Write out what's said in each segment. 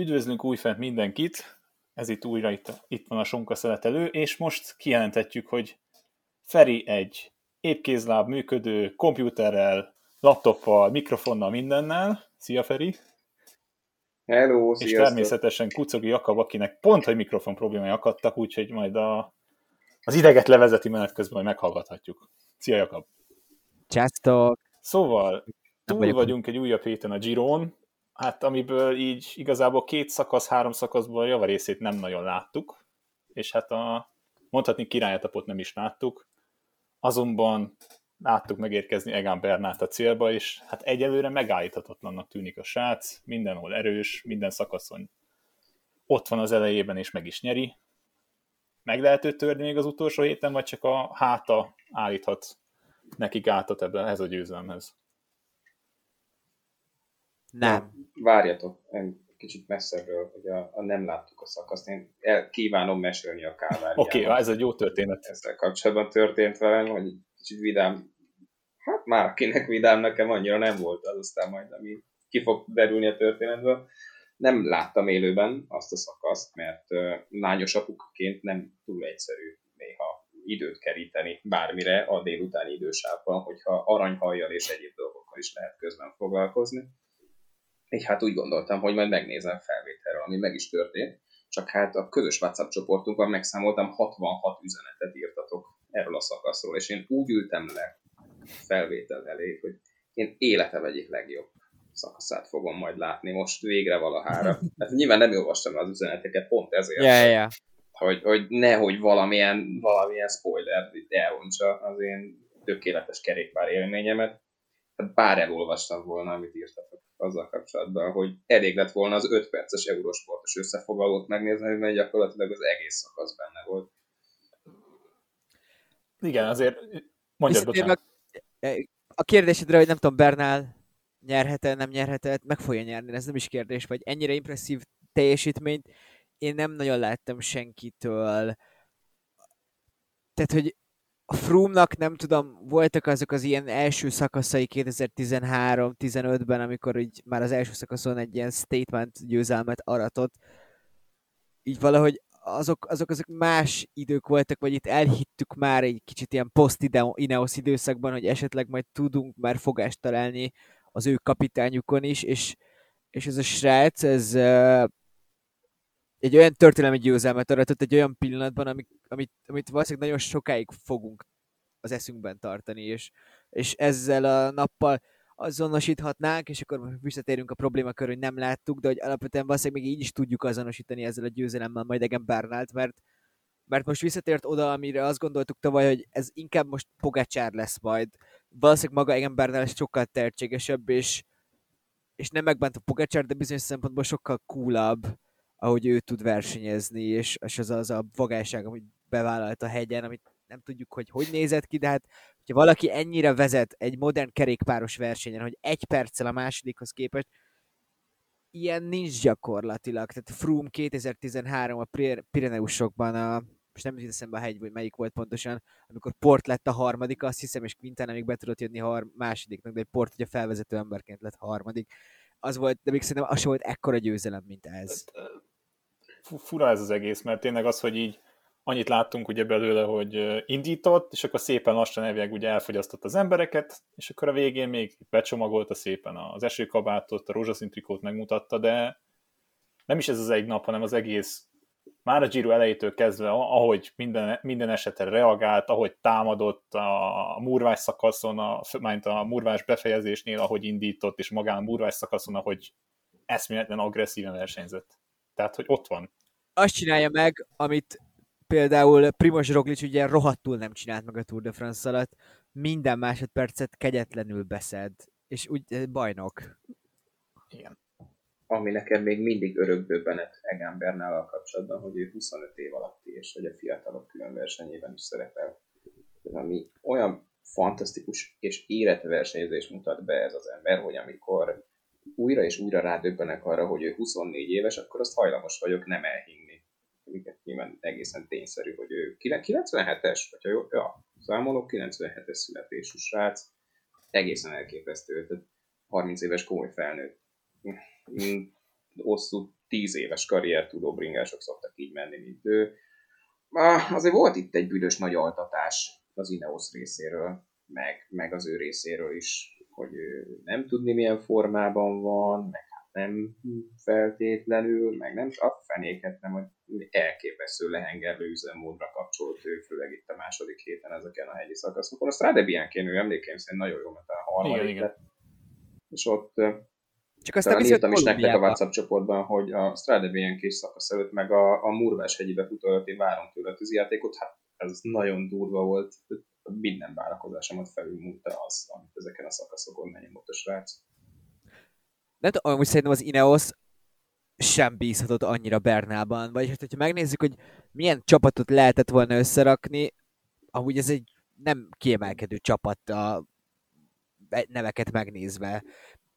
Üdvözlünk újfent mindenkit, ez itt újra itt, itt van a Sonka szeletelő, és most kijelentetjük, hogy Feri egy épkézláb működő kompjúterrel, laptoppal, mikrofonnal, mindennel. Szia Feri! Hello, És sziasztok! természetesen Kucogi Jakab, akinek pont egy mikrofon problémái akadtak, úgyhogy majd a, az ideget levezeti menet közben majd meghallgathatjuk. Szia Jakab! Császtok! Szóval túl vagyunk egy újabb héten a Giron, hát amiből így igazából két szakasz, három szakaszból javarészét nem nagyon láttuk, és hát a mondhatni királyetapot nem is láttuk, azonban láttuk megérkezni Egan Bernát a célba, és hát egyelőre megállíthatatlannak tűnik a srác, mindenhol erős, minden szakaszon ott van az elejében, és meg is nyeri. Meg lehet őt törni még az utolsó héten, vagy csak a háta állíthat neki gátat ebben ez a győzelemhez? Nem. Várjatok, én kicsit messzebbről, hogy a, a nem láttuk a szakaszt. Én el, kívánom mesélni a káváriát. Oké, okay, ez egy jó történet. Ezzel kapcsolatban történt velem, hogy kicsit vidám. Hát már akinek vidám, nekem annyira nem volt az, aztán majd ami ki fog derülni a történetből. Nem láttam élőben azt a szakaszt, mert uh, lányos apukaként nem túl egyszerű néha időt keríteni bármire a délutáni idősávban, hogyha aranyhajjal és egyéb dolgokkal is lehet közben foglalkozni. Így hát úgy gondoltam, hogy majd megnézem felvételről, ami meg is történt. Csak hát a közös WhatsApp csoportunkban megszámoltam, 66 üzenetet írtatok erről a szakaszról, és én úgy ültem le felvétel elé, hogy én életem egyik legjobb szakaszát fogom majd látni most végre valahára. Hát nyilván nem olvastam az üzeneteket, pont ezért, ja, ja. hogy, hogy nehogy valamilyen, valamilyen spoiler itt elrontsa az én tökéletes kerékpár élményemet. Hát bár elolvastam volna, amit írtatok azzal kapcsolatban, hogy elég lett volna az 5 perces eurósportos összefoglalót megnézni, mert gyakorlatilag az egész szakasz benne volt. Igen, azért mondjad, bocsánat. a, a kérdésedre, hogy nem tudom, Bernál nyerhet-e, nem nyerhet-e, meg fogja nyerni, ez nem is kérdés, vagy ennyire impresszív teljesítményt én nem nagyon láttam senkitől. Tehát, hogy a Froome-nak nem tudom, voltak azok az ilyen első szakaszai 2013-15-ben, amikor így már az első szakaszon egy ilyen statement győzelmet aratott. Így valahogy azok, azok, azok más idők voltak, vagy itt elhittük már egy kicsit ilyen post-Ineos időszakban, hogy esetleg majd tudunk már fogást találni az ő kapitányukon is, és, és ez a srác, ez uh, egy olyan történelmi győzelmet aratott egy olyan pillanatban, amit, amit, amit valószínűleg nagyon sokáig fogunk az eszünkben tartani, és, és ezzel a nappal azonosíthatnánk, és akkor visszatérünk a problémakör, hogy nem láttuk, de hogy alapvetően valószínűleg még így is tudjuk azonosítani ezzel a győzelemmel majd Egen Bernalt, mert, mert most visszatért oda, amire azt gondoltuk tavaly, hogy ez inkább most Pogacsár lesz majd. Valószínűleg maga Egen Bernal sokkal tehetségesebb, és, és nem megbánt a Pogacsár, de bizonyos szempontból sokkal coolabb, ahogy ő tud versenyezni, és, és az, az a vagányság, amit bevállalt a hegyen, amit nem tudjuk, hogy hogy nézett ki, de hát hogyha valaki ennyire vezet egy modern kerékpáros versenyen, hogy egy perccel a másodikhoz képest, ilyen nincs gyakorlatilag. Tehát Froome 2013 a Pireneusokban, a, most nem jut eszembe a hegy, hogy melyik volt pontosan, amikor Port lett a harmadik, azt hiszem, és Quintana még be tudott jönni a másodiknak, de egy Port ugye felvezető emberként lett harmadik. Az volt, de még szerintem az volt ekkora győzelem, mint ez. Fura ez az egész, mert tényleg az, hogy így annyit láttunk ugye belőle, hogy indított, és akkor szépen lassan elvileg ugye elfogyasztott az embereket, és akkor a végén még becsomagolta szépen az esőkabátot, a rózsaszín trikót megmutatta, de nem is ez az egy nap, hanem az egész már a Giro elejétől kezdve, ahogy minden, minden esetre reagált, ahogy támadott a, murvás szakaszon, a, mint a murvás befejezésnél, ahogy indított, és magán a murvás szakaszon, ahogy eszméletlen agresszíven versenyzett. Tehát, hogy ott van. Azt csinálja meg, amit például Primoz Roglic ugye rohadtul nem csinált meg a Tour de France alatt, minden másodpercet kegyetlenül beszed, és úgy bajnok. Igen. Ami nekem még mindig örökdöbbenet Egan Bernával kapcsolatban, hogy ő 25 év alatti, és hogy a fiatalok külön versenyében is szerepel. Ez ami olyan fantasztikus és érett versenyzés mutat be ez az ember, hogy amikor újra és újra rádöbbenek arra, hogy ő 24 éves, akkor azt hajlamos vagyok nem elhinni amiket nyilván egészen tényszerű, hogy ő 97-es, vagy ha jó, ja, számolok, 97-es születésű srác, egészen elképesztő, tehát 30 éves komoly felnőtt. Hosszú tíz éves karrier tudó bringások szoktak így menni, mint ő. Azért volt itt egy büdös nagy altatás az Ineos részéről, meg, meg az ő részéről is, hogy ő nem tudni milyen formában van, meg nem feltétlenül, meg nem a fenéket, nem, hogy elképesztő lehengerlő üzemmódra kapcsolt ő, főleg itt a második héten ezeken a hegyi szakaszokon. A Strade Bianchén ő emlékeim szerint nagyon jó, mert a harmadik igen, lett. Igen. És ott csak aztán Talán írtam is nektek a WhatsApp csoportban, hogy a Strade Bianchi szakasz előtt, meg a, a Murvás hegyi befutó előtt én várom tőle a tűzijátékot, hát ez nagyon durva volt, minden várakozásomat felülmúlta az, amit ezeken a szakaszokon megnyomott a srác. Nem tudom, amúgy szerintem az Ineos sem bízhatott annyira Bernában, vagy hát, hogyha megnézzük, hogy milyen csapatot lehetett volna összerakni, amúgy ez egy nem kiemelkedő csapat a neveket megnézve.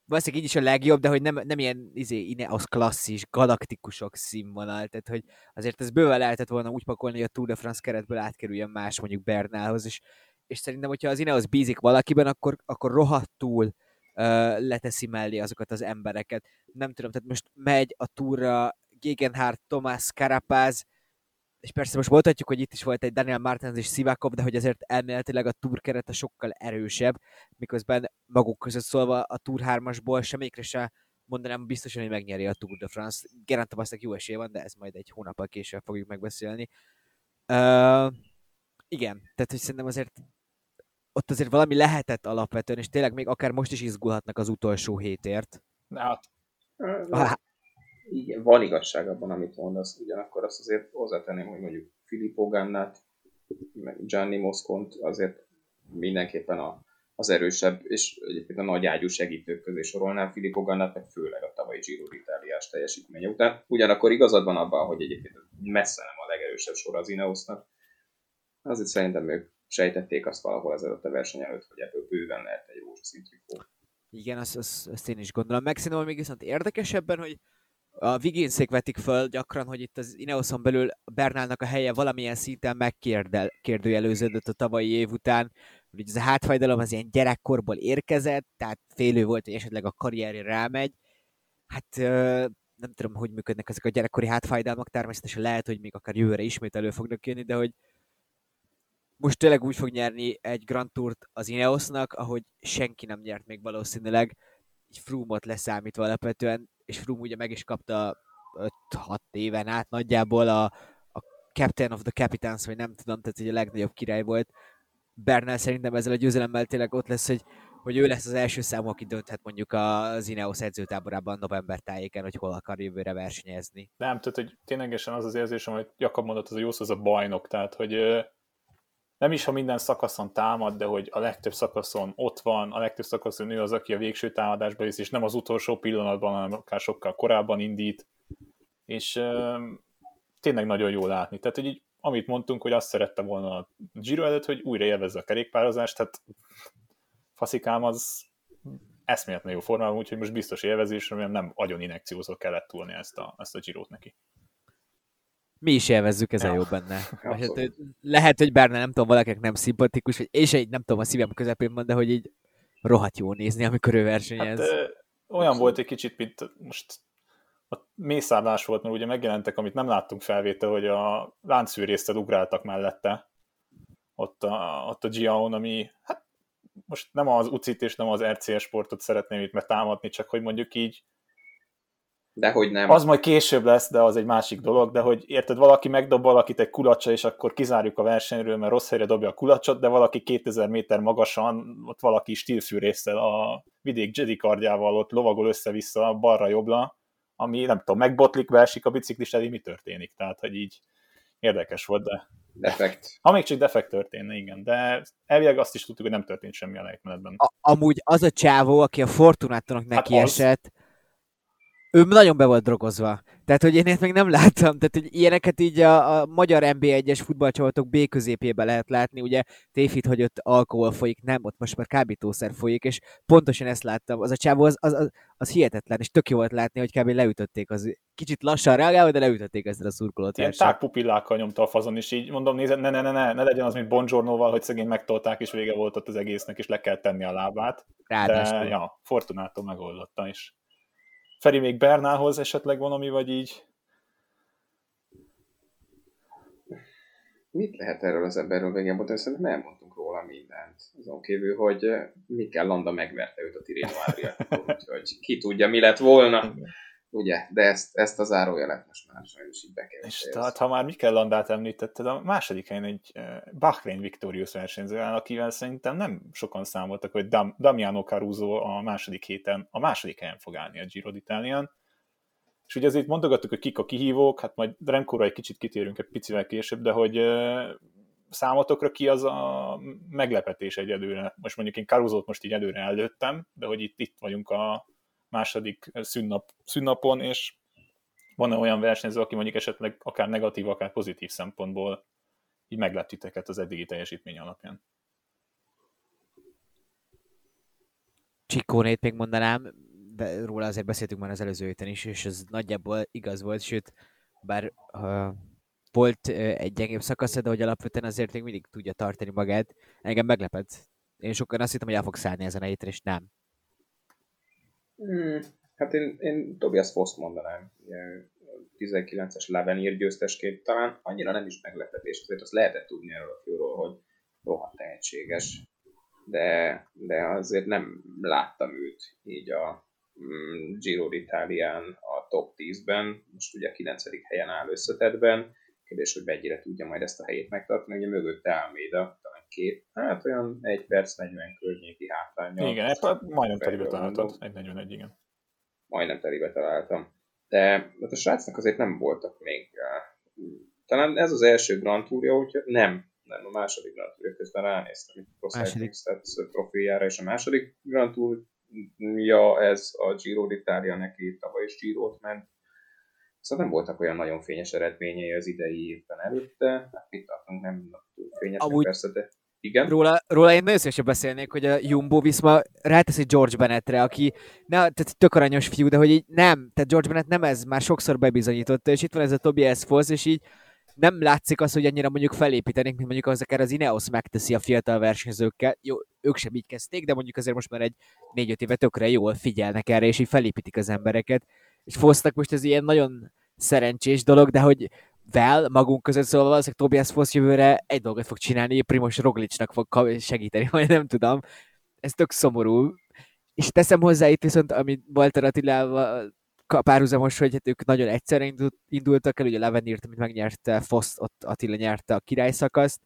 Valószínűleg így is a legjobb, de hogy nem, nem ilyen izé, az klasszis, galaktikusok színvonal, tehát hogy azért ez bőven lehetett volna úgy pakolni, hogy a Tour de France keretből átkerüljön más mondjuk Bernálhoz, és, és szerintem, hogyha az Ineos bízik valakiben, akkor, akkor rohadtul leteszi mellé azokat az embereket. Nem tudom, tehát most megy a túra Gegenhardt, Tomás Carapaz, és persze most mondhatjuk, hogy itt is volt egy Daniel Martens és Sivakov, de hogy azért elméletileg a Tour kerete sokkal erősebb, miközben maguk között szólva a Tour 3-asból semmikre se mondanám biztosan, hogy megnyeri a Tour de France. Gerantem azt, jó esélye van, de ez majd egy hónappal később fogjuk megbeszélni. Uh, igen, tehát hogy szerintem azért ott azért valami lehetett alapvetően, és tényleg még akár most is izgulhatnak az utolsó hétért. Hát, ah, igen, van igazság abban, amit mondasz, ugyanakkor azt azért hozzátenném, hogy mondjuk Filippo Gannát, meg Gianni Moscont azért mindenképpen a, az erősebb, és egyébként a nagy ágyú segítők közé sorolnám Filippo Gannát, meg főleg a tavalyi Giro d'Italiás teljesítménye után. Ugyanakkor igazad van abban, hogy egyébként messze nem a legerősebb sor az Ineosnak. Azért szerintem ők sejtették azt valahol ezelőtt a verseny előtt, hogy ebből bőven lehet egy rózsaszín trikó. Igen, azt, azt, azt, én is gondolom. Meg szerintem még viszont érdekesebben, hogy a Viginszék vetik föl gyakran, hogy itt az Ineoson belül Bernálnak a helye valamilyen szinten megkérdőjelőződött a tavalyi év után, hogy ez a hátfájdalom az ilyen gyerekkorból érkezett, tehát félő volt, hogy esetleg a karrierje rámegy. Hát nem tudom, hogy működnek ezek a gyerekkori hátfájdalmak, természetesen lehet, hogy még akár jövőre ismét elő fognak jönni, de hogy most tényleg úgy fog nyerni egy Grand Tourt az Ineosnak, ahogy senki nem nyert még valószínűleg, egy Froome-ot leszámítva alapvetően és Froome ugye meg is kapta 5-6 éven át nagyjából a, a Captain of the Capitans, vagy nem tudom, tehát hogy a legnagyobb király volt. Bernal szerintem ezzel a győzelemmel tényleg ott lesz, hogy, hogy ő lesz az első számú, aki dönthet mondjuk az Ineos edzőtáborában november tájéken, hogy hol akar jövőre versenyezni. Nem, tehát hogy ténylegesen az az érzésem, hogy Jakab mondott, az a jó az a bajnok, tehát hogy nem is, ha minden szakaszon támad, de hogy a legtöbb szakaszon ott van, a legtöbb szakaszon ő az, aki a végső támadásba visz, és nem az utolsó pillanatban, hanem akár sokkal korábban indít, és euh, tényleg nagyon jó látni. Tehát, hogy így, amit mondtunk, hogy azt szerette volna a Giro előtt, hogy újra élvezze a kerékpározást, tehát faszikám az eszméletlen jó formában, úgyhogy most biztos élvezésre, mert nem agyon inekciózó kellett túlni ezt a, ezt a Girot neki mi is élvezzük, ez ja. jó benne. Hát, lehet, hogy bár nem tudom, valakinek nem szimpatikus, vagy, és egy, nem tudom, a szívem közepén van, de hogy így rohadt jó nézni, amikor ő versenyez. Hát, ö, olyan volt egy kicsit, mint most a mészárlás volt, mert ugye megjelentek, amit nem láttunk felvétel, hogy a láncfűrésztel ugráltak mellette, ott a, ott a Giaon, ami hát most nem az UCIT és nem az RCS sportot szeretném itt mert támadni, csak hogy mondjuk így de hogy nem. Az majd később lesz, de az egy másik dolog, de hogy érted, valaki megdob valakit egy kulacsa, és akkor kizárjuk a versenyről, mert rossz helyre dobja a kulacsot, de valaki 2000 méter magasan, ott valaki stílfűrészsel a vidék Jedi kardjával ott lovagol össze-vissza balra-jobbra, ami nem tudom, megbotlik, beesik a biciklis elé, mi történik? Tehát, hogy így érdekes volt, de... Defekt. Ha még csak defekt történne, igen, de elvileg azt is tudtuk, hogy nem történt semmi a lejtmenetben. amúgy az a csávó, aki a Fortunátonak neki hát esett, ő nagyon be volt drogozva. Tehát, hogy én ezt még nem láttam. Tehát, hogy ilyeneket így a, a magyar NB1-es futballcsapatok B középébe lehet látni. Ugye tévhit, hogy ott alkohol folyik, nem, ott most már kábítószer folyik, és pontosan ezt láttam. Az a csávó, az, az, az, az hihetetlen, és tök jó volt látni, hogy kb. leütötték az kicsit lassan reagálva, de leütötték ezzel a szurkolót. Ilyen tágpupillákkal nyomta a fazon, és így mondom, nézd, ne, ne, ne, ne, ne legyen az, mint Bongiornoval, hogy szegény megtolták, és vége volt ott az egésznek, és le kell tenni a lábát. Ráadásul. De, ja, Fortunato megoldotta is Feri, még Bernához esetleg valami, vagy így? Mit lehet erről az emberről végén mondani? Szerintem elmondtunk róla mindent. Azon kívül, hogy Mikkel Landa megverte őt a Tirén úgyhogy ki tudja, mi lett volna. Ugye, de ezt, ezt a zárójelet most már sajnos így be kell És tehát, ha már Mikkel Landát említetted, a második helyen egy Bahrain Victorious versenyző áll, akivel szerintem nem sokan számoltak, hogy Dam- Damiano Caruso a második héten, a második helyen fog állni a Giro d'Italian. És ugye azért mondogattuk, hogy kik a kihívók, hát majd Remkóra egy kicsit kitérünk egy picivel később, de hogy számotokra ki az a meglepetés egyelőre. Most mondjuk én Caruzót most így előre előttem, de hogy itt, itt vagyunk a második szünnap, szünnapon, és van-e olyan versenyző, aki mondjuk esetleg akár negatív, akár pozitív szempontból így meglep titeket az eddigi teljesítmény alapján? Csikónét még mondanám, de róla azért beszéltünk már az előző héten is, és ez nagyjából igaz volt, sőt, bár uh, volt uh, egy gyengébb szakasz, de hogy alapvetően azért még mindig tudja tartani magát. Engem meglepett. Én sokan azt hittem, hogy el fog szállni ezen a héten, és nem. Hmm, hát én, én Tobias Fost mondanám. 19-es Lavenir győztesként talán annyira nem is meglepetés, azért azt lehetett tudni erről a fiúról, hogy rohadt tehetséges. De, de azért nem láttam őt így a mm, Giro d'Italián a top 10-ben, most ugye a 9. helyen áll összetetben, kérdés, hogy mennyire tudja majd ezt a helyét megtartani, ugye mögötte Almeida, két, hát olyan egy perc, 40 környéki hátránya. Igen, hát majdnem telibe találtad, egy 41, igen. Majdnem telibe találtam. De hát a srácnak azért nem voltak még, talán ez az első Grand Tourja, úgyhogy nem, nem, a második Grand Tourja közben ránéztem a profiljára, és a második Grand Tourja ez a Giro d'Italia neki tavaly is Giro-t ment, Szóval nem voltak olyan nagyon fényes eredményei az idei évben előtte. Hát mit tartunk, nem túl fényesek Amúgy persze, de igen. Róla, róla én nagyon szívesen beszélnék, hogy a Jumbo Viszma ráteszi George Bennettre, aki ne, tehát tök aranyos fiú, de hogy így nem, tehát George Bennett nem ez, már sokszor bebizonyította, és itt van ez a Tobias Foss, és így nem látszik az, hogy annyira mondjuk felépítenék, mint mondjuk az akár az Ineos megteszi a fiatal versenyzőkkel. Jó, ők sem így kezdték, de mondjuk azért most már egy négy-öt éve tökre jól figyelnek erre, és így felépítik az embereket és Fosznak most ez ilyen nagyon szerencsés dolog, de hogy vel magunk között, szóval valószínűleg Tobias Fosz jövőre egy dolgot fog csinálni, Primos Roglicsnak fog segíteni, vagy nem tudom. Ez tök szomorú. És teszem hozzá itt viszont, amit Walter Attilával párhuzamos, hogy hát ők nagyon egyszerre indultak el, ugye Levenirt, amit megnyerte Fosz, ott Attila nyerte a királyszakaszt,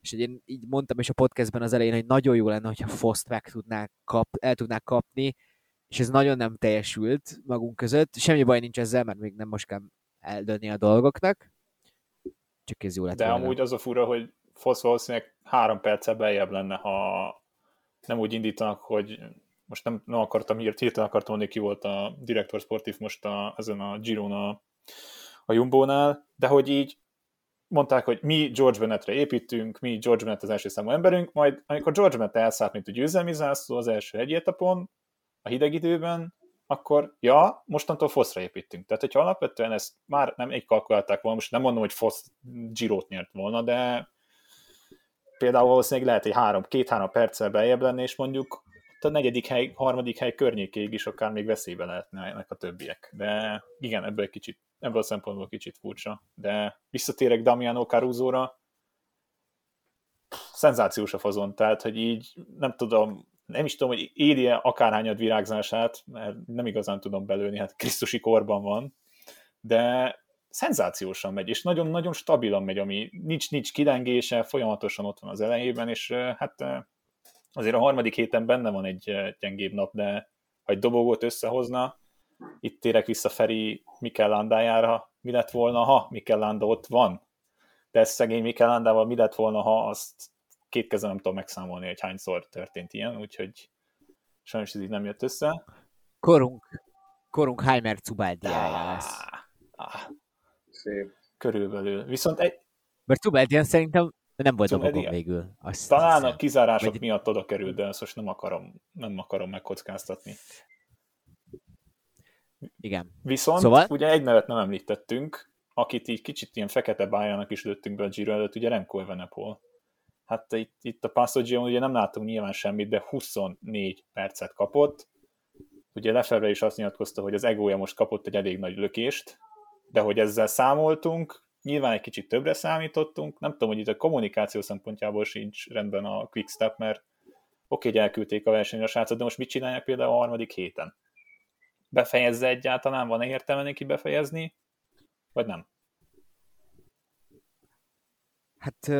és én így mondtam is a podcastben az elején, hogy nagyon jó lenne, hogyha Foszt meg tudnák kap, el tudnák kapni, és ez nagyon nem teljesült magunk között. Semmi baj nincs ezzel, mert még nem most kell eldönni a dolgoknak. Csak ez jó lett De volna. amúgy az a fura, hogy Fosz valószínűleg három perccel beljebb lenne, ha nem úgy indítanak, hogy most nem, nem akartam írt, hirtelen akartam mondani, ki volt a direktor sportív most a, ezen a Giron a, a Jumbo-nál, de hogy így mondták, hogy mi George Bennettre építünk, mi George Bennett az első számú emberünk, majd amikor George Bennett elszállt, mint a győzelmi zászló az első egy etapon, a hideg időben, akkor ja, mostantól foszra építünk. Tehát, hogyha alapvetően ezt már nem egy kalkulálták volna, most nem mondom, hogy Fosz Girot nyert volna, de például valószínűleg lehet, hogy három, két-három perccel beljebb lenne, és mondjuk a negyedik hely, harmadik hely környékéig is akár még veszélybe lehetne a többiek. De igen, ebből egy kicsit, ebből a szempontból kicsit furcsa. De visszatérek Damiano Caruso-ra, szenzációs a fazon, tehát, hogy így nem tudom, nem is tudom, hogy éri -e akárhányad virágzását, mert nem igazán tudom belőni, hát Krisztusi korban van, de szenzációsan megy, és nagyon-nagyon stabilan megy, ami nincs, nincs kilengése, folyamatosan ott van az elejében, és hát azért a harmadik héten benne van egy gyengébb nap, de ha egy dobogót összehozna, itt térek vissza Feri Mikel Landájára, mi lett volna, ha Mikel Landa ott van? De ez szegény Mikel Landával mi lett volna, ha azt két kezem nem tudom megszámolni, hogy hányszor történt ilyen, úgyhogy sajnos ez így nem jött össze. Korunk, korunk Heimer Cubáldiája lesz. Ah, Szép. Körülbelül. Viszont egy... Mert Cubáldián szerintem nem volt dobogom végül. Azt Talán hiszem. a kizárások Vagy... miatt oda került, de ezt most nem akarom, nem akarom megkockáztatni. Igen. Viszont szóval? ugye egy nevet nem említettünk, akit így kicsit ilyen fekete bájának is lőttünk be a Giro előtt, ugye Remco Evenepoel hát itt, itt a Passagion ugye nem látunk nyilván semmit, de 24 percet kapott, ugye Leferre is azt nyilatkozta, hogy az egója most kapott egy elég nagy lökést, de hogy ezzel számoltunk, nyilván egy kicsit többre számítottunk, nem tudom, hogy itt a kommunikáció szempontjából sincs rendben a Quickstep, mert oké, hogy elküldték a versenyre a srácot, de most mit csinálják például a harmadik héten? Befejezze egyáltalán? Van-e értelme neki befejezni? Vagy nem? Hát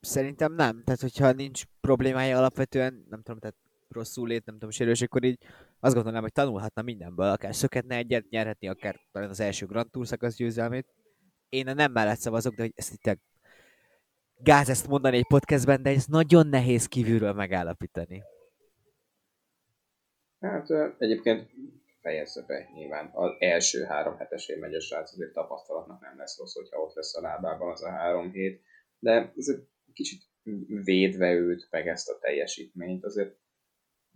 szerintem nem. Tehát, hogyha nincs problémája alapvetően, nem tudom, tehát rosszul lét, nem tudom, sérülés, akkor így azt gondolom, hogy tanulhatna mindenből, akár szöketne egyet, nyerhetni akár talán az első Grand Tour szakasz győzelmét. Én a nem mellett szavazok, de hogy ezt itt gáz ezt mondani egy podcastben, de ez nagyon nehéz kívülről megállapítani. Hát egyébként fejezze be nyilván. Az első három hetesén megy a srác, azért tapasztalatnak nem lesz rossz, hogyha ott lesz a lábában az a három hét. De azért kicsit védve őt, meg ezt a teljesítményt, azért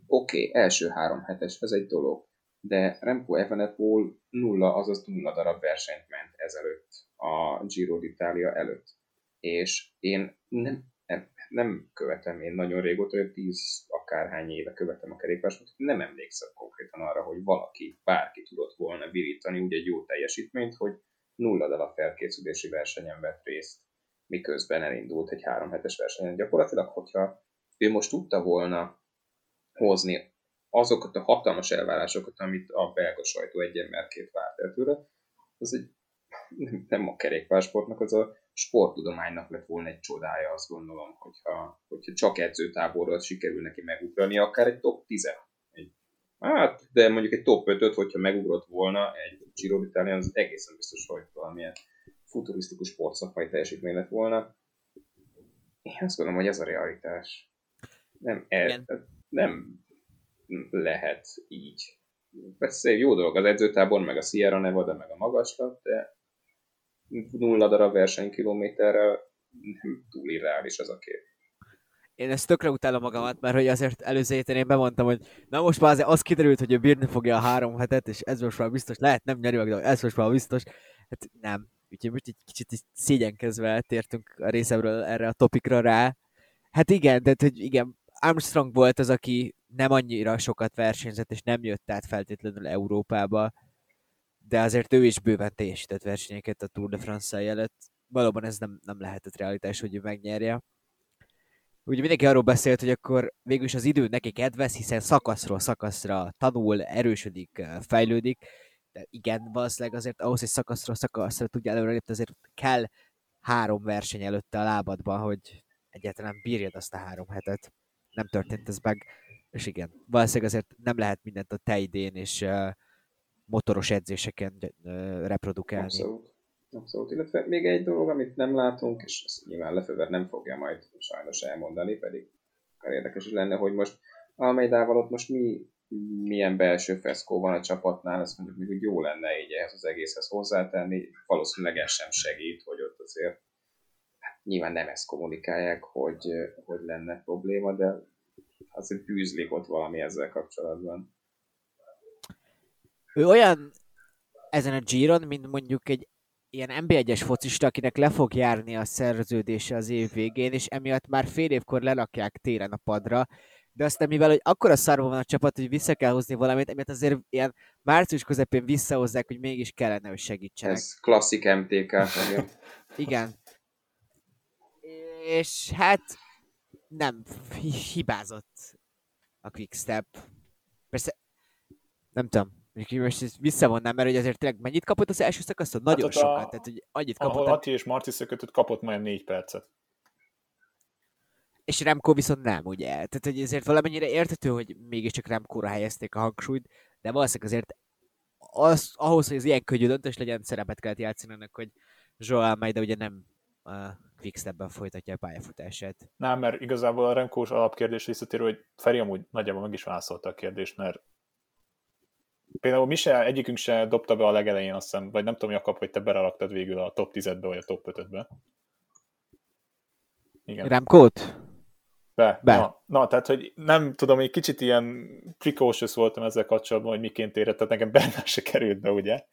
oké, okay, első három hetes, ez egy dolog, de Remco Evenepoel nulla, azaz nulla darab versenyt ment ezelőtt, a Giro d'Italia előtt. És én nem, nem követem, én nagyon régóta, hogy tíz akárhány éve követem a kerékpárt, nem emlékszem konkrétan arra, hogy valaki, bárki tudott volna virítani úgy egy jó teljesítményt, hogy nulla darab felkészülési versenyen vett részt, miközben elindult egy három hetes versenyen. Gyakorlatilag, hogyha ő most tudta volna hozni azokat a hatalmas elvárásokat, amit a belga sajtó egy emberként várt el tőle, az egy nem a kerékpársportnak, az a sporttudománynak lett volna egy csodája, azt gondolom, hogyha, hogyha csak edzőtáborral sikerül neki megugrani, akár egy top 10 egy, Hát, de mondjuk egy top 5 hogyha megugrott volna egy Giro az egészen biztos, hogy valamilyen futurisztikus sportszakmai teljesítmény lett volna. Én azt gondolom, hogy ez a realitás. Nem, el, nem lehet így. Persze jó dolog az edzőtábor, meg a Sierra Nevada, meg a magaslat, de nulla darab versenykilométerre nem túl irreális az a kép. Én ezt tökre utálom magamat, mert hogy azért előző héten én bemondtam, hogy na most már azért az kiderült, hogy ő bírni fogja a három hetet, és ez most már biztos, lehet nem nyeri meg, de ez most már biztos. Hát nem. Úgyhogy most egy kicsit szégyenkezve tértünk a részemről erre a topikra rá. Hát igen, de hogy igen, Armstrong volt az, aki nem annyira sokat versenyzett, és nem jött át feltétlenül Európába, de azért ő is bőven teljesített versenyeket a Tour de France előtt. Valóban ez nem, nem lehetett realitás, hogy ő megnyerje. Ugye mindenki arról beszélt, hogy akkor végülis az idő neki kedvez, hiszen szakaszról szakaszra tanul, erősödik, fejlődik, de igen, valószínűleg azért ahhoz, hogy szakaszról szakaszra tudja előrelépni, azért kell három verseny előtte a lábadban, hogy egyáltalán bírjad azt a három hetet. Nem történt ez meg, és igen, valószínűleg azért nem lehet mindent a tejdén és uh, motoros edzéseken uh, reprodukálni. Abszolút. Abszolút, illetve még egy dolog, amit nem látunk, és ezt nyilván Lefever nem fogja majd sajnos elmondani, pedig érdekes is lenne, hogy most Almeidával ott most mi milyen belső feszkó van a csapatnál, ezt mondjuk még úgy jó lenne így ehhez az egészhez hozzátenni. Valószínűleg ez sem segít, hogy ott azért hát nyilván nem ezt kommunikálják, hogy, hogy lenne probléma, de azért bűzlik ott valami ezzel kapcsolatban. Ő olyan ezen a Giron, mint mondjuk egy ilyen NB1-es focista, akinek le fog járni a szerződése az év végén, és emiatt már fél évkor lelakják téren a padra, de aztán mivel, hogy akkora szarva van a csapat, hogy vissza kell hozni valamit, emiatt azért ilyen március közepén visszahozzák, hogy mégis kellene, hogy segítsenek. Ez klasszik MTK. Igen. igen. És hát nem, hibázott a Quickstep. Persze, nem tudom, most visszavonnám, mert hogy azért tényleg mennyit kapott az első szakaszon? Nagyon hát sokat, a, tehát hogy annyit kapott. Ahol Ati és Marti szökötött, kapott majd négy percet és Remco viszont nem, ugye? Tehát, hogy ezért valamennyire értető, hogy mégiscsak Remco-ra helyezték a hangsúlyt, de valószínűleg azért az, ahhoz, hogy ez ilyen könnyű döntés legyen, szerepet kellett játszani ennek, hogy Joel Almeida ugye nem a Quickstepben folytatja a pályafutását. Nem, mert igazából a Remco-s alapkérdés visszatér, hogy Feri amúgy nagyjából meg is válaszolta a kérdést, mert például mi se, egyikünk se dobta be a legelején, azt hiszem, vagy nem tudom, Jakab, hogy te beralaktad végül a top 10-be, vagy a top 5-be. Igen. Remkót? Be. Be. Na, na, tehát, hogy nem tudom, egy kicsit ilyen precocious voltam ezzel kapcsolatban, hogy miként érett, tehát nekem benne se került be, ugye?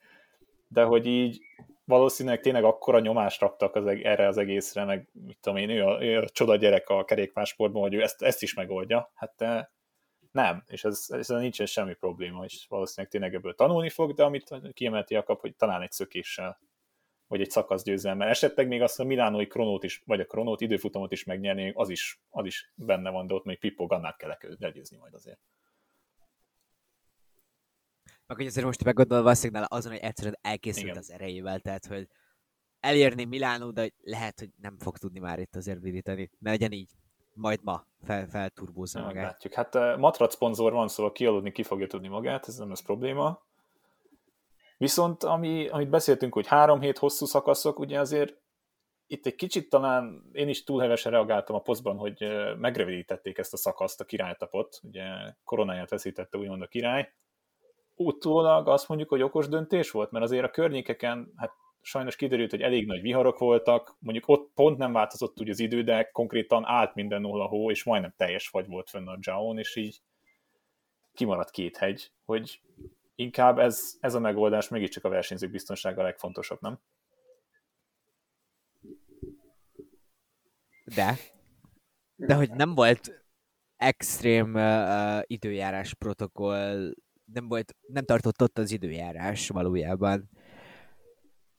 De hogy így valószínűleg tényleg akkora nyomást raktak az, erre az egészre, meg mit tudom én, ő a, ő a csoda gyerek a kerékpársportban, hogy ő ezt, ezt is megoldja. Hát te, nem, és ez, ez nincsen semmi probléma, és valószínűleg tényleg ebből tanulni fog, de amit kiemelti Jakab, hogy talán egy szökéssel, vagy egy szakasz győzelemmel. Esetleg még azt a Milánói kronót is, vagy a kronót időfutamot is megnyerni, az is, az is benne van, de ott még Pippo Gannát kell legyőzni majd azért. Meg hogy azért most meggondolva valószínűleg azon, hogy egyszerűen elkészült Igen. az erejével, tehát hogy elérni Milánó, de lehet, hogy nem fog tudni már itt azért virítani. Ne legyen így. Majd ma fel, felturbózza magát. Látjuk. Hát uh, Matrat szponzor van, szóval kialudni ki fogja tudni magát, ez nem lesz probléma. Viszont ami, amit beszéltünk, hogy három hét hosszú szakaszok, ugye azért itt egy kicsit talán én is túlhevesen reagáltam a posztban, hogy megrövidítették ezt a szakaszt, a királytapot, ugye koronáját veszítette úgymond a király. Utólag azt mondjuk, hogy okos döntés volt, mert azért a környékeken, hát sajnos kiderült, hogy elég nagy viharok voltak, mondjuk ott pont nem változott úgy az idő, de konkrétan állt minden a hó, és majdnem teljes fagy volt fönn a Jaon, és így kimaradt két hegy, hogy inkább ez, ez a megoldás mégiscsak a versenyzők biztonsága a legfontosabb, nem? De. De hogy nem volt extrém uh, időjárás protokoll, nem volt, nem tartott ott az időjárás valójában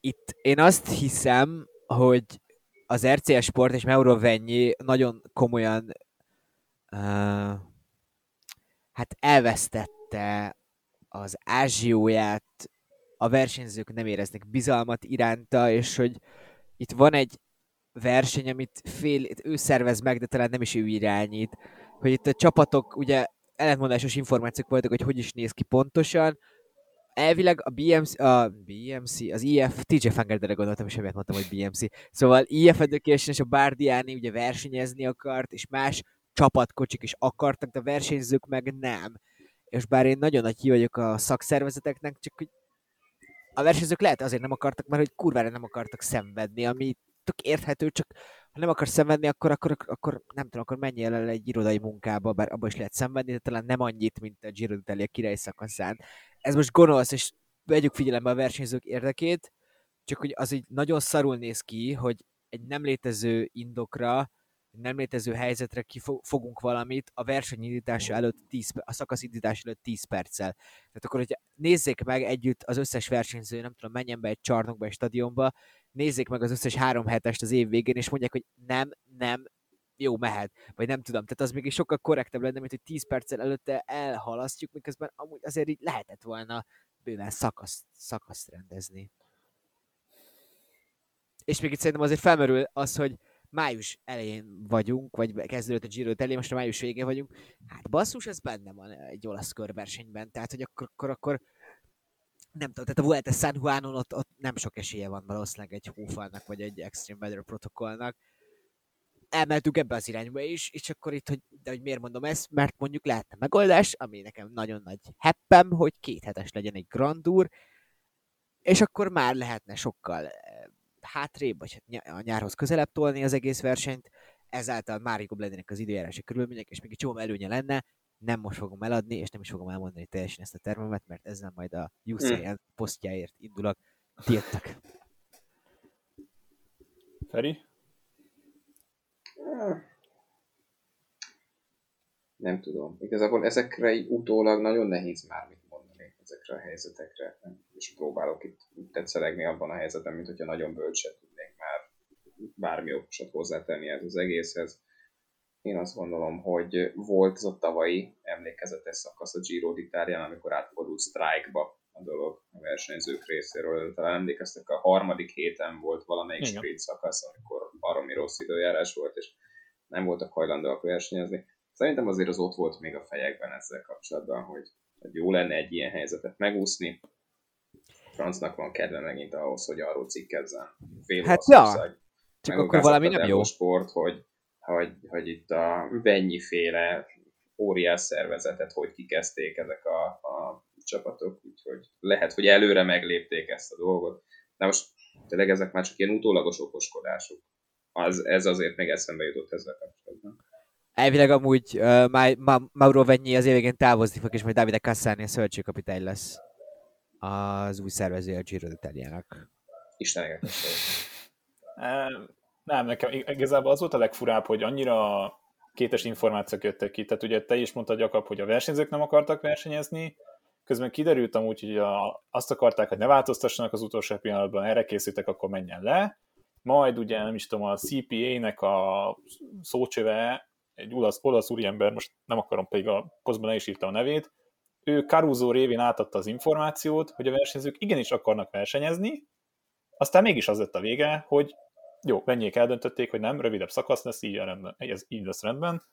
itt én azt hiszem, hogy az RCS Sport és Mauro Vennyi nagyon komolyan uh, hát elvesztette az ázsióját, a versenyzők nem éreznek bizalmat iránta, és hogy itt van egy verseny, amit fél, ő szervez meg, de talán nem is ő irányít, hogy itt a csapatok, ugye ellentmondásos információk voltak, hogy hogy is néz ki pontosan, elvileg a BMC, a BMC, az IF, TJ Fangerderre gondoltam, és emiatt mondtam, hogy BMC. Szóval IF Education és a Bardiani ugye versenyezni akart, és más csapatkocsik is akartak, de a versenyzők meg nem. És bár én nagyon nagy vagyok a szakszervezeteknek, csak hogy a versenyzők lehet azért nem akartak, mert hogy kurvára nem akartak szenvedni, ami tök érthető, csak ha nem akarsz szenvedni, akkor, akkor, akkor nem tudom, akkor menjél el egy irodai munkába, bár abban is lehet szenvedni, de talán nem annyit, mint a Giro d'Italia király szakaszán. Ez most gonosz, és vegyük figyelembe a versenyzők érdekét, csak hogy az így nagyon szarul néz ki, hogy egy nem létező indokra, nem létező helyzetre kifogunk valamit a versenyindítása előtt 10, a szakaszindítás előtt 10 perccel. Tehát akkor, hogy nézzék meg együtt az összes versenyző, nem tudom, menjen be egy csarnokba, egy stadionba, nézzék meg az összes három hetest az év végén, és mondják, hogy nem, nem, jó, mehet, vagy nem tudom. Tehát az még is sokkal korrektebb lenne, mint hogy 10 perccel előtte elhalasztjuk, miközben amúgy azért így lehetett volna bőven szakaszt, szakaszt rendezni. És még itt szerintem azért felmerül az, hogy május elején vagyunk, vagy kezdődött a Giro elé, most a május végén vagyunk. Hát basszus, ez benne van egy olasz körversenyben, tehát hogy akkor, akkor, akkor nem tudom, tehát a Vuelta San Juanon ott, ott nem sok esélye van valószínűleg egy hófalnak, vagy egy Extreme Weather protokollnak elmentünk ebbe az irányba is, és akkor itt, hogy, de hogy miért mondom ezt, mert mondjuk lehetne megoldás, ami nekem nagyon nagy heppem, hogy két hetes legyen egy Grand Tour, és akkor már lehetne sokkal hátrébb, vagy a nyárhoz közelebb tolni az egész versenyt, ezáltal már jobb lennének az időjárási körülmények, és még egy csomó előnye lenne, nem most fogom eladni, és nem is fogom elmondani teljesen ezt a termemet, mert ezzel majd a UCN hmm. posztjáért indulok. Tiltak. Feri? Nem tudom. Igazából ezekre utólag nagyon nehéz már mit ezekre a helyzetekre. És próbálok itt tetszelegni abban a helyzetben, mint hogyha nagyon bölcset tudnék már bármi okosat hozzátenni ez az egészhez. Én azt gondolom, hogy volt az a tavalyi emlékezetes szakasz a Giro d'Italián, amikor átfordult strike-ba a dolog a versenyzők részéről. Talán emlékeztek, a harmadik héten volt valamelyik sprint szakasz, amikor baromi rossz időjárás volt, és nem voltak hajlandóak versenyezni. Szerintem azért az ott volt még a fejekben ezzel kapcsolatban, hogy, hogy jó lenne egy ilyen helyzetet megúszni. Francnak van kedve megint ahhoz, hogy arról cikkezzen. Fél hát ja, csak akkor valami nem jó. Sport, hogy, hogy, hogy itt a féle óriás szervezetet hogy kikezdték ezek a, a csapatok, úgyhogy lehet, hogy előre meglépték ezt a dolgot. De most tényleg ezek már csak ilyen utólagos okoskodások az, ez azért még eszembe jutott ezzel kapcsolatban. Elvileg amúgy uh, Ma- Ma- Mauro Venyi az évvégén távozni fog, és majd Davide Cassani a szövetségkapitány lesz az új szervező a Giro d'Italiának. Isteneket Nem, nekem igazából az volt a legfurább, hogy annyira kétes információk jöttek ki. Tehát ugye te is mondtad, Jakab, hogy a versenyzők nem akartak versenyezni, közben kiderült amúgy, hogy a, azt akarták, hogy ne változtassanak az utolsó pillanatban, erre készítek, akkor menjen le. Majd ugye, nem is tudom, a CPA-nek a szócsöve, egy olasz, olasz úriember, most nem akarom pedig a posztban ne is írta a nevét, ő Caruso révén átadta az információt, hogy a versenyzők igenis akarnak versenyezni, aztán mégis az lett a vége, hogy jó, mennyiek eldöntötték, hogy nem, rövidebb szakasz lesz, így, rendben, ez így lesz rendben.